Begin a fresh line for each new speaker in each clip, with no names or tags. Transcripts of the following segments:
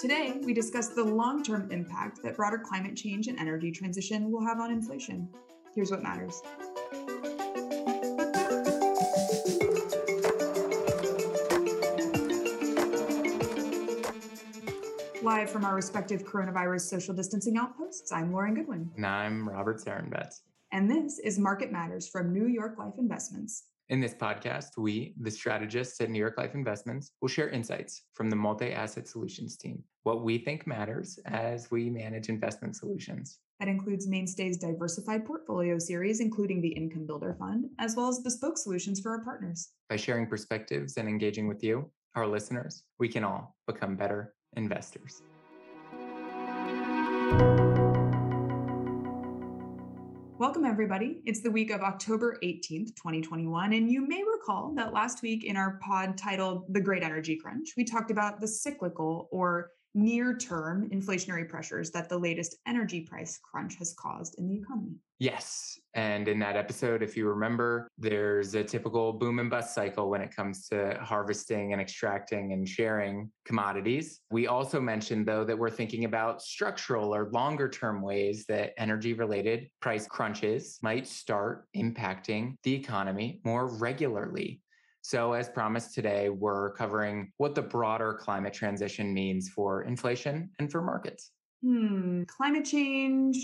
Today, we discuss the long term impact that broader climate change and energy transition will have on inflation. Here's what matters. Live from our respective coronavirus social distancing outposts, I'm Lauren Goodwin.
And I'm Robert Sarenbetz.
And this is Market Matters from New York Life Investments.
In this podcast, we, the strategists at New York Life Investments, will share insights from the multi asset solutions team, what we think matters as we manage investment solutions.
That includes Mainstay's diversified portfolio series, including the Income Builder Fund, as well as bespoke solutions for our partners.
By sharing perspectives and engaging with you, our listeners, we can all become better investors.
Welcome, everybody. It's the week of October 18th, 2021. And you may recall that last week in our pod titled The Great Energy Crunch, we talked about the cyclical or near term inflationary pressures that the latest energy price crunch has caused in the economy.
Yes. And in that episode, if you remember, there's a typical boom and bust cycle when it comes to harvesting and extracting and sharing commodities. We also mentioned, though, that we're thinking about structural or longer term ways that energy related price crunches might start impacting the economy more regularly. So, as promised today, we're covering what the broader climate transition means for inflation and for markets.
Hmm, climate change,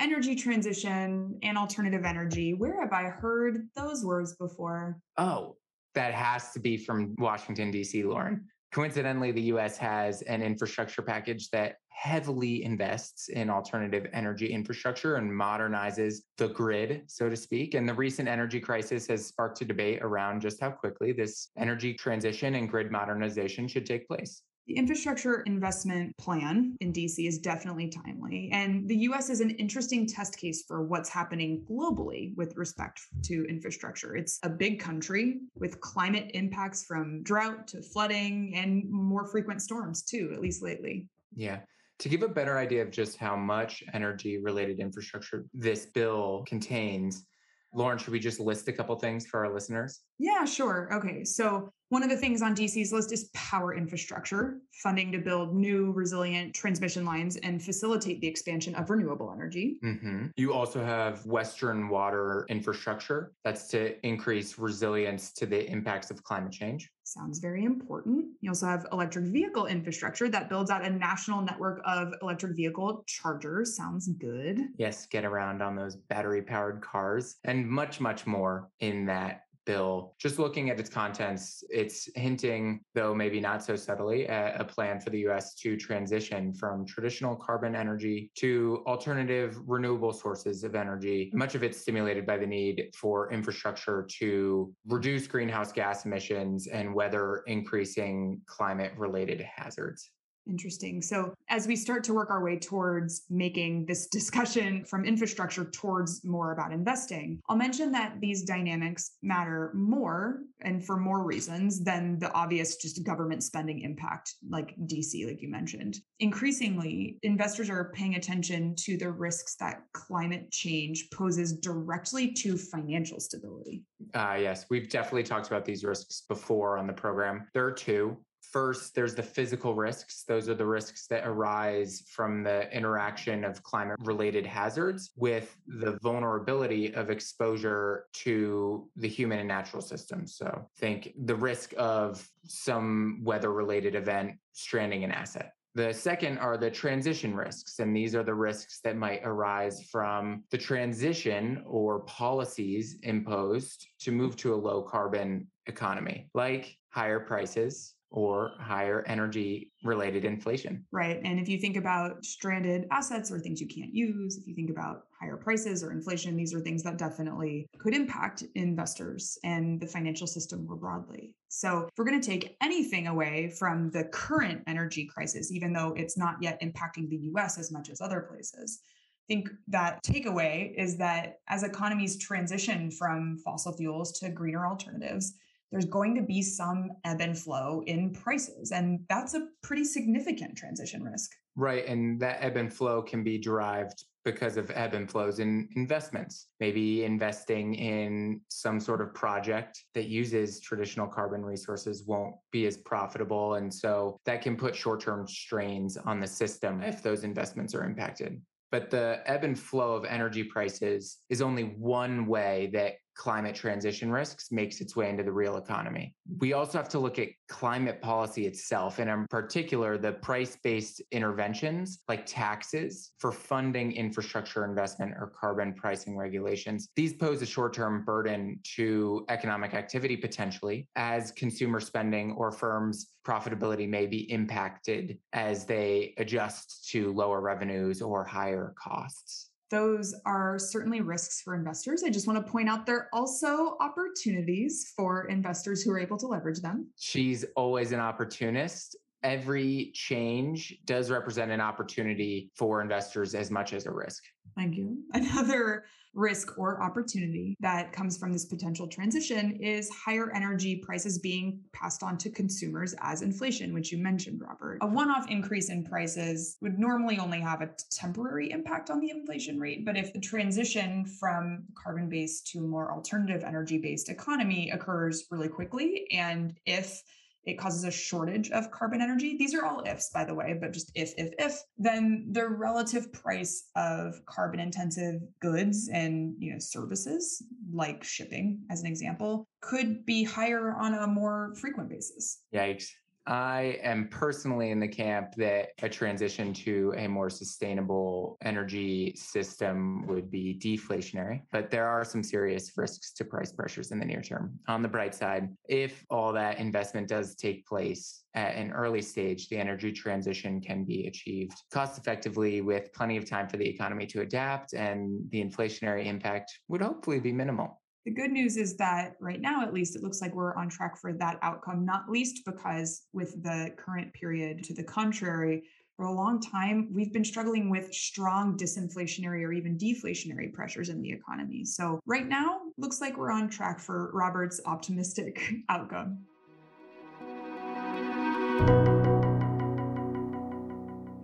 energy transition, and alternative energy. Where have I heard those words before?
Oh, that has to be from Washington, D.C., Lauren. Coincidentally, the US has an infrastructure package that heavily invests in alternative energy infrastructure and modernizes the grid, so to speak. And the recent energy crisis has sparked a debate around just how quickly this energy transition and grid modernization should take place.
The infrastructure investment plan in DC is definitely timely. And the US is an interesting test case for what's happening globally with respect to infrastructure. It's a big country with climate impacts from drought to flooding and more frequent storms, too, at least lately.
Yeah. To give a better idea of just how much energy related infrastructure this bill contains, Lauren, should we just list a couple things for our listeners?
Yeah, sure. Okay. So, one of the things on DC's list is power infrastructure, funding to build new resilient transmission lines and facilitate the expansion of renewable energy.
Mm-hmm. You also have Western water infrastructure that's to increase resilience to the impacts of climate change.
Sounds very important. You also have electric vehicle infrastructure that builds out a national network of electric vehicle chargers. Sounds good.
Yes, get around on those battery powered cars and much, much more in that bill. Just looking at its contents, it's hinting, though maybe not so subtly, at a plan for the US to transition from traditional carbon energy to alternative renewable sources of energy. Much of it's stimulated by the need for infrastructure to reduce greenhouse gas emissions and weather increasing climate related hazards.
Interesting. So, as we start to work our way towards making this discussion from infrastructure towards more about investing, I'll mention that these dynamics matter more and for more reasons than the obvious just government spending impact, like DC, like you mentioned. Increasingly, investors are paying attention to the risks that climate change poses directly to financial stability.
Uh, yes, we've definitely talked about these risks before on the program. There are two. First, there's the physical risks. Those are the risks that arise from the interaction of climate related hazards with the vulnerability of exposure to the human and natural systems. So, think the risk of some weather related event stranding an asset. The second are the transition risks, and these are the risks that might arise from the transition or policies imposed to move to a low carbon economy, like higher prices, or higher energy related inflation.
Right. And if you think about stranded assets or things you can't use, if you think about higher prices or inflation, these are things that definitely could impact investors and the financial system more broadly. So, if we're going to take anything away from the current energy crisis, even though it's not yet impacting the US as much as other places, I think that takeaway is that as economies transition from fossil fuels to greener alternatives, there's going to be some ebb and flow in prices. And that's a pretty significant transition risk.
Right. And that ebb and flow can be derived because of ebb and flows in investments. Maybe investing in some sort of project that uses traditional carbon resources won't be as profitable. And so that can put short term strains on the system if those investments are impacted. But the ebb and flow of energy prices is only one way that climate transition risks makes its way into the real economy. We also have to look at climate policy itself, and in particular, the price based interventions like taxes for funding infrastructure investment or carbon pricing regulations. These pose a short term burden to economic activity potentially, as consumer spending or firms' profitability may be impacted as they adjust to lower revenues or higher costs
those are certainly risks for investors. I just want to point out they're also opportunities for investors who are able to leverage them.
She's always an opportunist. Every change does represent an opportunity for investors as much as a risk.
Thank you. Another risk or opportunity that comes from this potential transition is higher energy prices being passed on to consumers as inflation, which you mentioned, Robert. A one off increase in prices would normally only have a temporary impact on the inflation rate. But if the transition from carbon based to more alternative energy based economy occurs really quickly, and if it causes a shortage of carbon energy. These are all ifs, by the way, but just if, if, if, then the relative price of carbon intensive goods and you know services, like shipping, as an example, could be higher on a more frequent basis.
Yikes. I am personally in the camp that a transition to a more sustainable energy system would be deflationary, but there are some serious risks to price pressures in the near term. On the bright side, if all that investment does take place at an early stage, the energy transition can be achieved cost effectively with plenty of time for the economy to adapt, and the inflationary impact would hopefully be minimal.
The good news is that right now, at least, it looks like we're on track for that outcome, not least because with the current period to the contrary, for a long time, we've been struggling with strong disinflationary or even deflationary pressures in the economy. So, right now, looks like we're on track for Robert's optimistic outcome.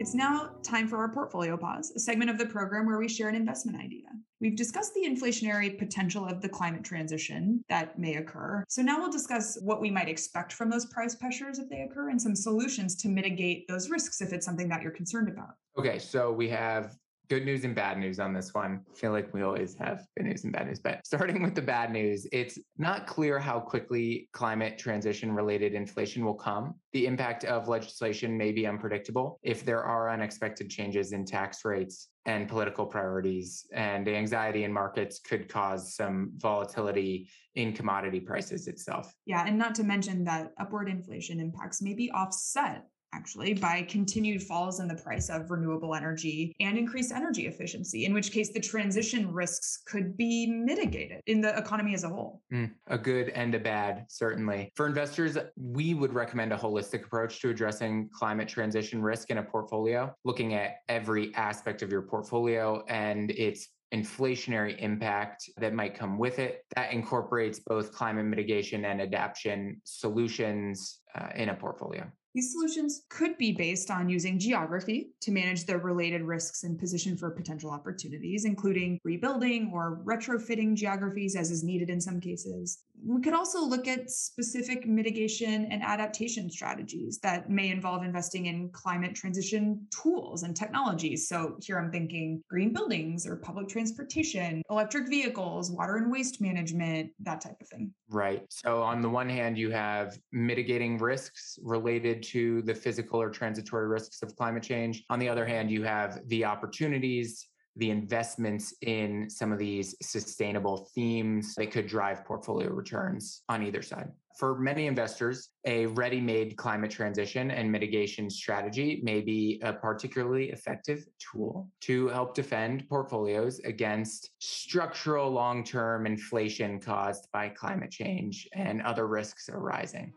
It's now time for our portfolio pause, a segment of the program where we share an investment idea. We've discussed the inflationary potential of the climate transition that may occur. So now we'll discuss what we might expect from those price pressures if they occur and some solutions to mitigate those risks if it's something that you're concerned about.
Okay, so we have good news and bad news on this one. I feel like we always have good news and bad news, but starting with the bad news, it's not clear how quickly climate transition related inflation will come. The impact of legislation may be unpredictable if there are unexpected changes in tax rates and political priorities, and anxiety in markets could cause some volatility in commodity prices itself.
Yeah, and not to mention that upward inflation impacts may be offset actually by continued falls in the price of renewable energy and increased energy efficiency, in which case the transition risks could be mitigated in the economy as a whole.
Mm, a good and a bad, certainly. For investors, we would recommend a holistic approach to addressing climate transition risk in a portfolio, looking at every aspect of your portfolio and its inflationary impact that might come with it. That incorporates both climate mitigation and adaptation solutions uh, in a portfolio.
These solutions could be based on using geography to manage the related risks and position for potential opportunities, including rebuilding or retrofitting geographies as is needed in some cases. We could also look at specific mitigation and adaptation strategies that may involve investing in climate transition tools and technologies. So, here I'm thinking green buildings or public transportation, electric vehicles, water and waste management, that type of thing.
Right. So, on the one hand, you have mitigating risks related to the physical or transitory risks of climate change. On the other hand, you have the opportunities, the investments in some of these sustainable themes that could drive portfolio returns on either side. For many investors, a ready made climate transition and mitigation strategy may be a particularly effective tool to help defend portfolios against structural long term inflation caused by climate change and other risks arising.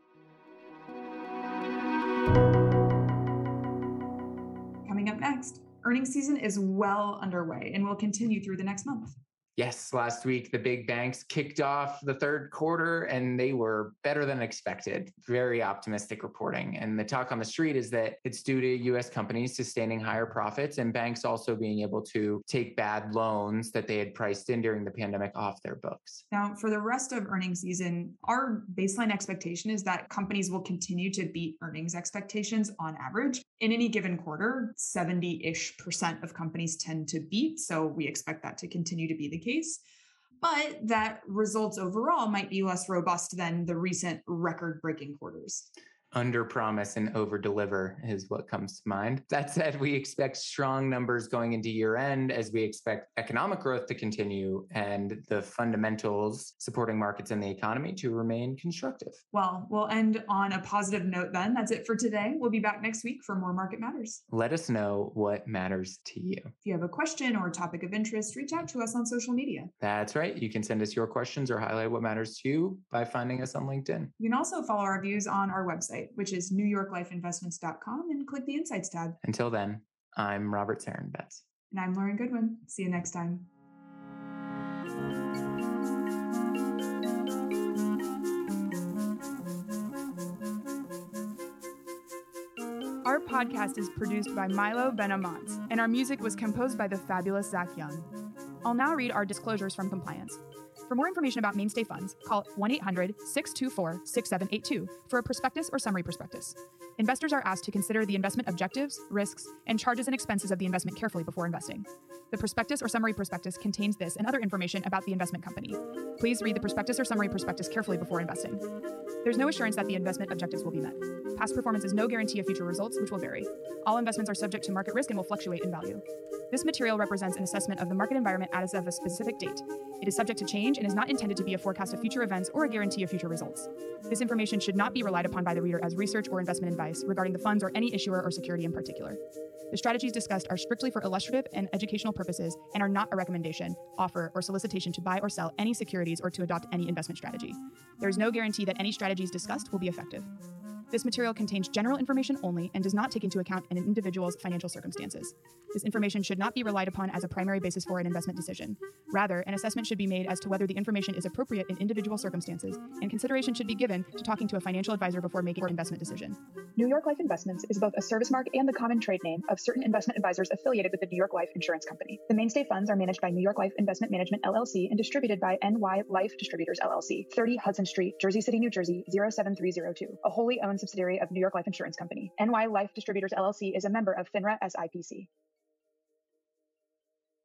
Coming up next, earnings season is well underway and will continue through the next month.
Yes, last week the big banks kicked off the third quarter and they were better than expected. Very optimistic reporting. And the talk on the street is that it's due to US companies sustaining higher profits and banks also being able to take bad loans that they had priced in during the pandemic off their books.
Now, for the rest of earnings season, our baseline expectation is that companies will continue to beat earnings expectations on average. In any given quarter, 70 ish percent of companies tend to beat. So we expect that to continue to be the case, but that results overall might be less robust than the recent record breaking quarters
under promise and over deliver is what comes to mind. That said, we expect strong numbers going into year end as we expect economic growth to continue and the fundamentals supporting markets and the economy to remain constructive.
Well, we'll end on a positive note then. That's it for today. We'll be back next week for more Market Matters.
Let us know what matters to you.
If you have a question or a topic of interest, reach out to us on social media.
That's right. You can send us your questions or highlight what matters to you by finding us on LinkedIn.
You can also follow our views on our website website, which is newyorklifeinvestments.com, and click the Insights tab.
Until then, I'm Robert Sarenbetz.
And I'm Lauren Goodwin. See you next time. Our podcast is produced by Milo Benamont, and our music was composed by the fabulous Zach Young. I'll now read our disclosures from compliance. For more information about mainstay funds, call 1 800 624 6782 for a prospectus or summary prospectus. Investors are asked to consider the investment objectives, risks, and charges and expenses of the investment carefully before investing. The prospectus or summary prospectus contains this and other information about the investment company. Please read the prospectus or summary prospectus carefully before investing. There's no assurance that the investment objectives will be met. Past performance is no guarantee of future results, which will vary. All investments are subject to market risk and will fluctuate in value. This material represents an assessment of the market environment as of a specific date. It is subject to change is not intended to be a forecast of future events or a guarantee of future results. This information should not be relied upon by the reader as research or investment advice regarding the funds or any issuer or security in particular. The strategies discussed are strictly for illustrative and educational purposes and are not a recommendation, offer, or solicitation to buy or sell any securities or to adopt any investment strategy. There is no guarantee that any strategies discussed will be effective. This material contains general information only and does not take into account an individual's financial circumstances. This information should not be relied upon as a primary basis for an investment decision. Rather, an assessment should be made as to whether the information is appropriate in individual circumstances, and consideration should be given to talking to a financial advisor before making an investment decision.
New York Life Investments is both a service mark and the common trade name of certain investment advisors affiliated with the New York Life Insurance Company. The mainstay funds are managed by New York Life Investment Management LLC and distributed by NY Life Distributors LLC, 30 Hudson Street, Jersey City, New Jersey 07302, a wholly owned subsidiary of New York Life Insurance Company. NY Life Distributors LLC is a member of FINRA SIPC.